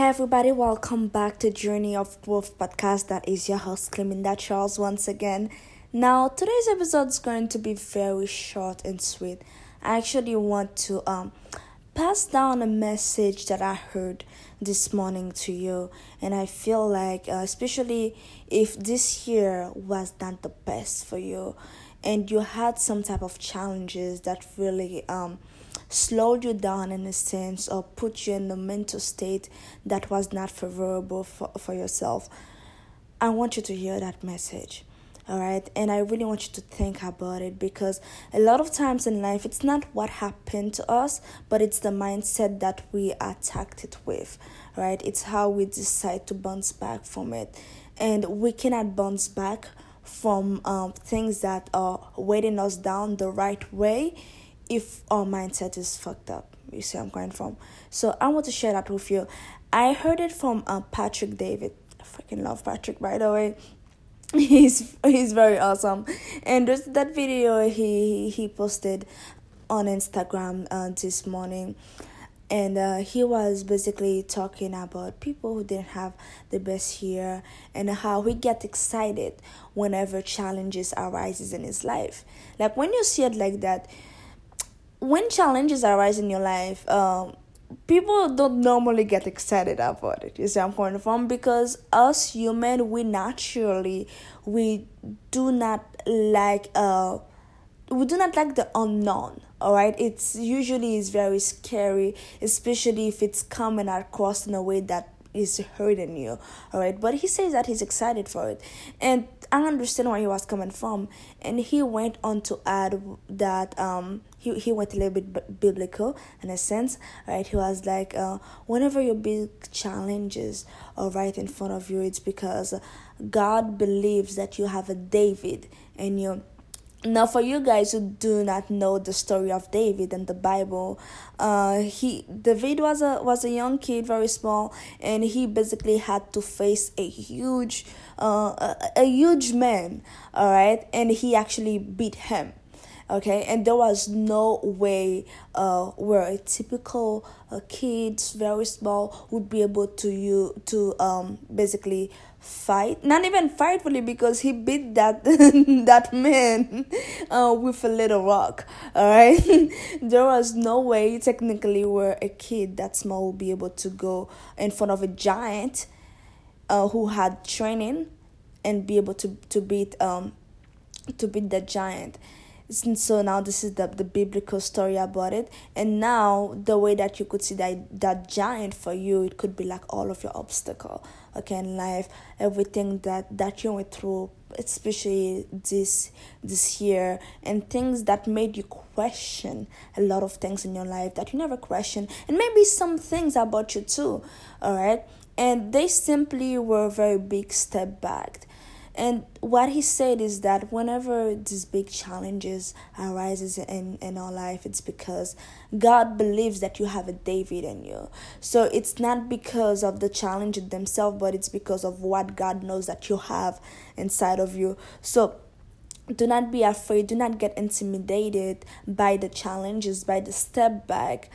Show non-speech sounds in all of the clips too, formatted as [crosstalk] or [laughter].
Hey everybody, welcome back to Journey of Growth podcast. That is your host Cleminda Charles once again. Now today's episode is going to be very short and sweet. I actually want to um pass down a message that I heard this morning to you, and I feel like uh, especially if this year was not the best for you, and you had some type of challenges that really um slowed you down in a sense or put you in a mental state that was not favorable for, for yourself, I want you to hear that message. All right, and I really want you to think about it because a lot of times in life, it's not what happened to us, but it's the mindset that we attacked it with, right? It's how we decide to bounce back from it, and we cannot bounce back from um, things that are weighting us down the right way if our mindset is fucked up. You see, I'm going from. So I want to share that with you. I heard it from uh, Patrick David. I freaking love Patrick, by the way. [laughs] He's he's very awesome, and there's that video he he posted on Instagram uh, this morning, and uh, he was basically talking about people who didn't have the best year and how he get excited whenever challenges arises in his life. Like when you see it like that, when challenges arise in your life, um, people don't normally get excited about it. You see, I'm coming from because us human, we naturally we do not like uh we do not like the unknown all right? It's usually is very scary especially if it's coming across in a way that is hurting you. All right? But he says that he's excited for it. And i understand where he was coming from. And he went on to add that um he, he went a little bit biblical in a sense. Right? He was like uh whenever your big challenges are right in front of you it's because god believes that you have a david and you now for you guys who do not know the story of david in the bible uh he david was a was a young kid very small and he basically had to face a huge uh a, a huge man all right and he actually beat him okay? And there was no way uh where a typical uh, kid very small would be able to you to um basically fight. Not even fight really because he beat that [laughs] that man uh, with a little rock all right [laughs] there was no way technically where a kid that small would be able to go in front of a giant uh, who had training and be able to to beat um to beat the giant and so now this is the, the biblical story about it. And now the way that you could see that that giant for you it could be like all of your obstacle okay in life. Everything that that you went through especially this this year. And things that made you question a lot of things in your life that you never question and maybe some things about you too all right? And they simply were a very big step back and what he said is that whenever these big challenges arises in, in our life it's because god believes that you have a david in you. So it's not because of the challenge themselves but it's because of what god knows that you have inside of you. So do not be afraid. Do not get intimidated by the challenges by the step back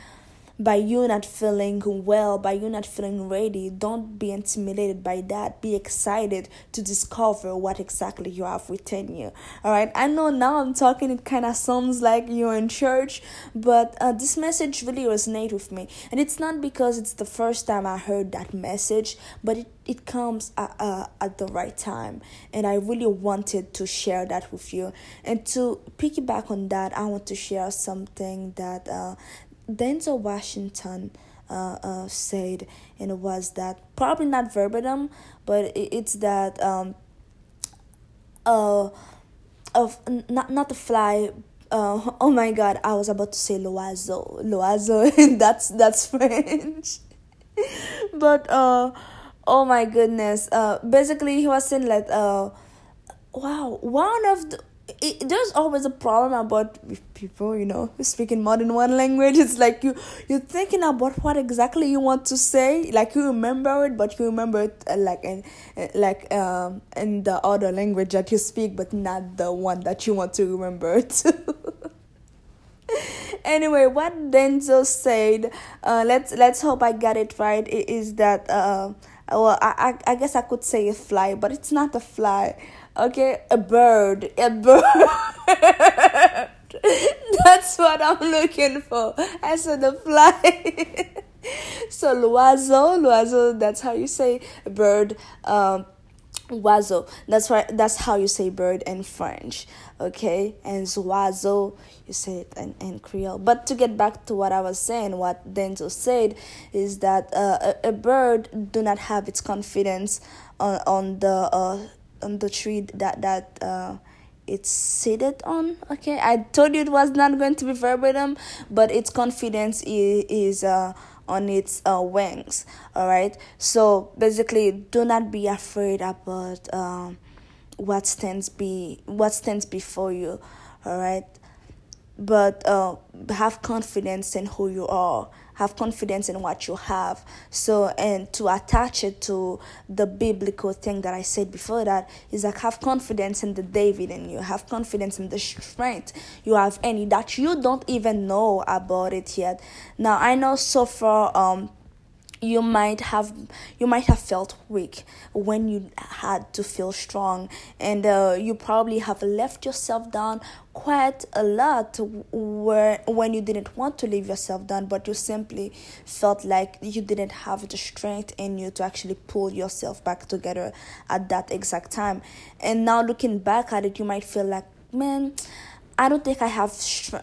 by you not feeling well, by you not feeling ready, don't be intimidated by that. Be excited to discover what exactly you have within you. All right. I know now I'm talking, it kind of sounds like you're in church, but uh, this message really resonates with me. And it's not because it's the first time I heard that message, but it, it comes at, uh, at the right time. And I really wanted to share that with you. And to piggyback on that, I want to share something that uh, Denzel Washington uh, uh, said, and it was that probably not verbatim, but it's that um, uh, of not not the fly. Uh, [laughs] oh my God! I was about to say loiseau, loiseau. [laughs] that's that's [laughs] French, but uh, oh my goodness. Uh, basically, he was saying that uh, wow, one of the it, there's always a problem about people you know speaking more than one language [laughs] it's like you you're thinking about what exactly you want to say like you remember it but you remember it uh, like in uh, like um in the other language that you speak but not the one that you want to remember [laughs] [laughs] anyway, what Denzel said, uh, let's let's hope I got it right. Is that uh, well, I, I I guess I could say a fly, but it's not a fly. Okay, a bird, a bird. [laughs] That's what I'm looking for. I said a fly. [laughs] so l'oiseau, l'oiseau. That's how you say bird. Um, oiseau. That's right. That's how you say bird in French. Okay, and oiseau you say it in, in Creole. But to get back to what I was saying, what Denzel said is that uh, a, a bird do not have its confidence on on the uh, on the tree that that. Uh, it's seated on okay? I told you it was not going to be verbatim but its confidence is, is uh on its uh, wings all right? So basically do not be afraid about um, what stands be what stands before you all right? But uh, have confidence in who you are have confidence in what you have. So and to attach it to the biblical thing that i said before that is like have confidence in the david in you have confidence in the strength you have any that you don't even know about it yet. Now i know so far um you might have you might have felt weak when you had to feel strong. And uh, you probably have left yourself down quite a lot where when you didn't want to leave yourself down but you simply felt like you didn't have the strength in you to actually pull yourself back together at that exact time. And now looking back at it you might feel like man I don't think I have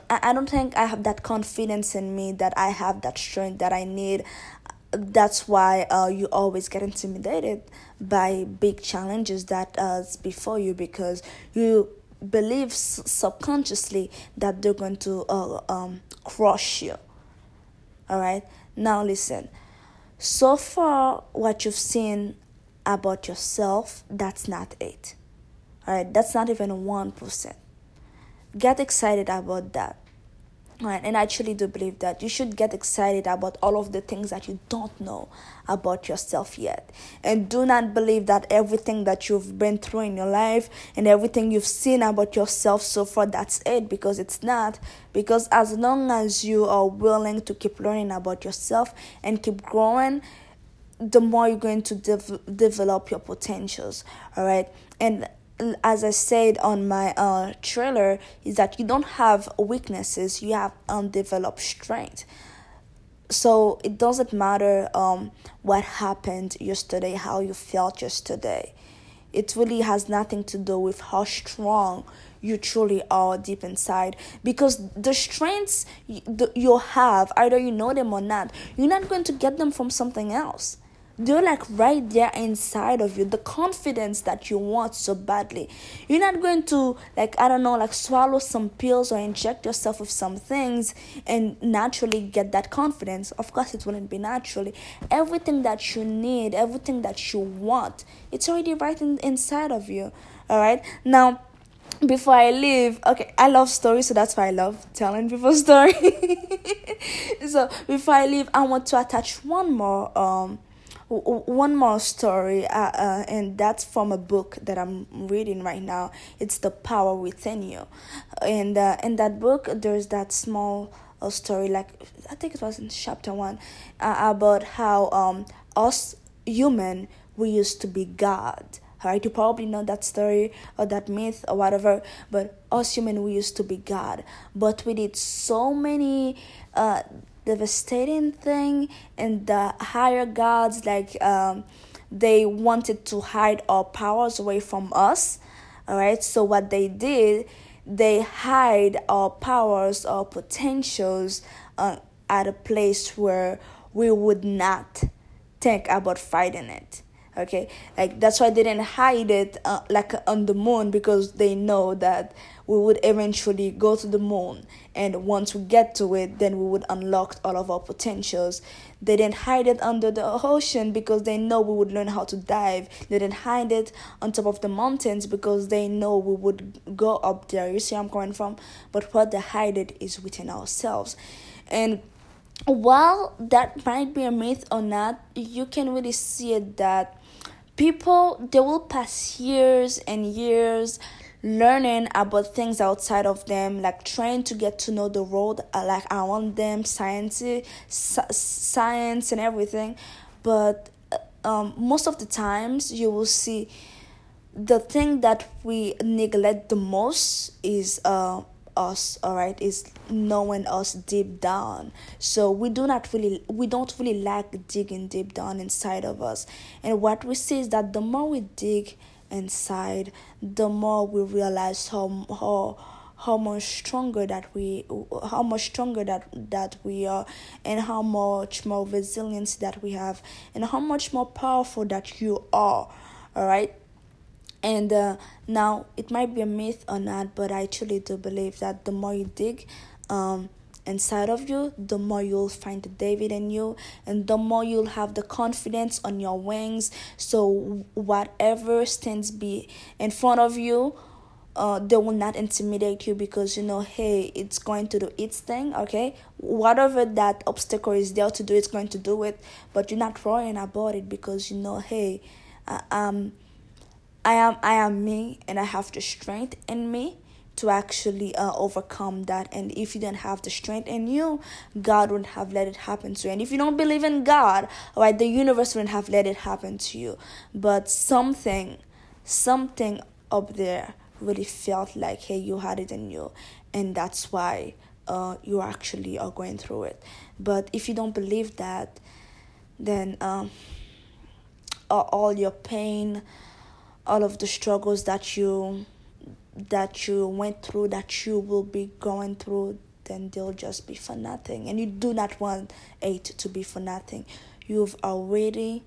I don't think I have that confidence in me that I have that strength that I need that's why uh, you always get intimidated by big challenges that uh, before you because you believe subconsciously that they're going to uh, um, crush you. All right now listen. So far what you've seen about yourself that's not it. All right that's not even 1% get excited about that Right, and I truly do believe that you should get excited about all of the things that you don't know about yourself yet. And do not believe that everything that you've been through in your life and everything you've seen about yourself so far, that's it, because it's not. Because as long as you are willing to keep learning about yourself and keep growing, the more you're going to dev- develop your potentials. All right, and as I said on my uh, trailer, is that you don't have weaknesses, you have undeveloped strength. So it doesn't matter um, what happened yesterday, how you felt yesterday. It really has nothing to do with how strong you truly are deep inside because the strengths you have either you know them or not you're not going to get them from something else they're like right there inside of you the confidence that you want so badly. You're not going to like i don't know like swallow some pills or inject yourself with some things and naturally get that confidence. Of course it wouldn't be naturally. Everything that you need everything that you want it's already right in, inside of you all right? Now before I leave, okay, I love stories, so that's why I love telling people [laughs] stories. so before I leave, I want to attach one more um one more story, uh, uh, and that's from a book that I'm reading right now. It's The Power Within You. And uh, in that book, there's that small uh, story, like I think it was in chapter one, uh, about how um, us human, we used to be God. Right, you probably know that story or that myth or whatever, but us human, we used to be God. But we did so many uh, devastating thing and the higher gods like um, they wanted to hide our powers away from us all right so what they did they hide our powers our potentials uh, at a place where we would not think about fighting it okay? Like that's why they didn't hide it uh, like on the moon because they know that we would eventually go to the moon. And once we get to it then we would unlock all of our potentials. They didn't hide it under the ocean because they know we would learn how to dive. They didn't hide it on top of the mountains because they know we would go up there. You see where i'm coming from? But what they hide it is within ourselves. And while that might be a myth or not you can really see it that people they will pass years and years learning about things outside of them like trying to get to know the world uh, like around them science science and everything. But uh, um, most of the times you will see the thing that we neglect the most is uh us all right is knowing us deep down. So we do not really we don't really like digging deep down inside of us. And what we see is that the more we dig inside the more we realize how how how much stronger that we how much stronger that that we are and how much more resilience that we have and how much more powerful that you are all right and uh, now it might be a myth or not, but I truly do believe that the more you dig um, inside of you, the more you'll find the David in you, and the more you'll have the confidence on your wings. So whatever stands be in front of you, uh, they will not intimidate you because you know, hey, it's going to do its thing, okay? Whatever that obstacle is there to do, it's going to do it, but you're not worrying about it because you know, hey, um I am I am me and I have the strength in me to actually uh, overcome that. And if you don't have the strength in you god wouldn't have let it happen to you. And if you don't believe in god right the universe wouldn't have let it happen to you. But something something up there really felt like hey you had it in you. And that's why uh, you actually are going through it. But if you don't believe that then um, all your pain all of the struggles that you that you went through that you will be going through then they'll just be for nothing. And you do not want it to be for nothing. You've already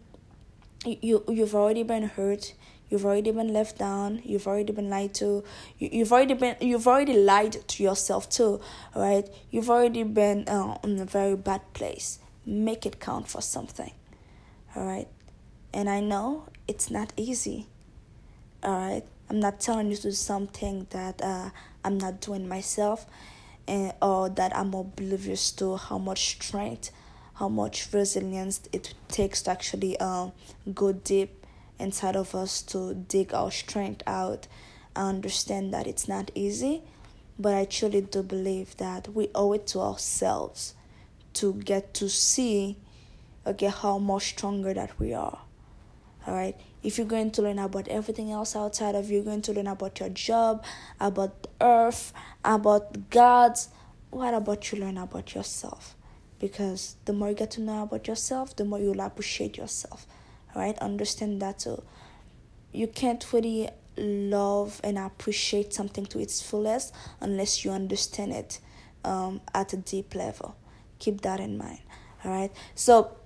you you've already been hurt. You've already been left down. You've already been lied to. You, you've already been you've already lied to yourself too right? You've already been uh, in a very bad place. Make it count for something all right and i know it's not easy all right i'm not telling you to do something that uh, i'm not doing myself and or that i'm oblivious to how much strength how much resilience it takes to actually uh, go deep inside of us to dig our strength out. I understand that it's not easy but i truly do believe that we owe it to ourselves to get to see okay how much stronger that we are. All right if you're going to learn about everything else outside of you, you're going to learn about your job, about earth, about gods. What about you learn about yourself? Because the more you get to know about yourself, the more you'll appreciate yourself. Right, understand that too. You can't really love and appreciate something to its fullest unless you understand it um, at a deep level. Keep that in mind. All right, so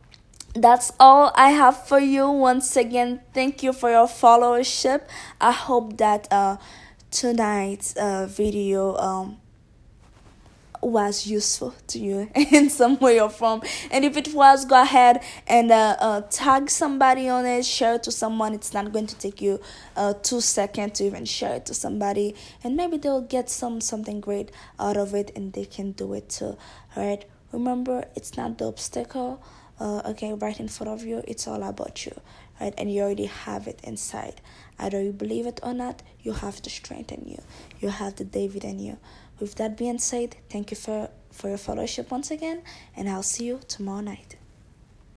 that's all I have for you. Once again, thank you for your followership. I hope that uh, tonight's uh, video um, was useful to you [laughs] in some way or form. And if it was, go ahead and uh, uh, tag somebody on it, share it to someone. It's not going to take you uh, two seconds to even share it to somebody, and maybe they'll get some something great out of it, and they can do it too. All right. Remember, it's not the obstacle uh, okay right in front of you it's all about you right? And you already have it inside. Either you believe it or not you have the strength in you. You have the david in you. With that being said thank you for for your fellowship once again and i'll see you tomorrow night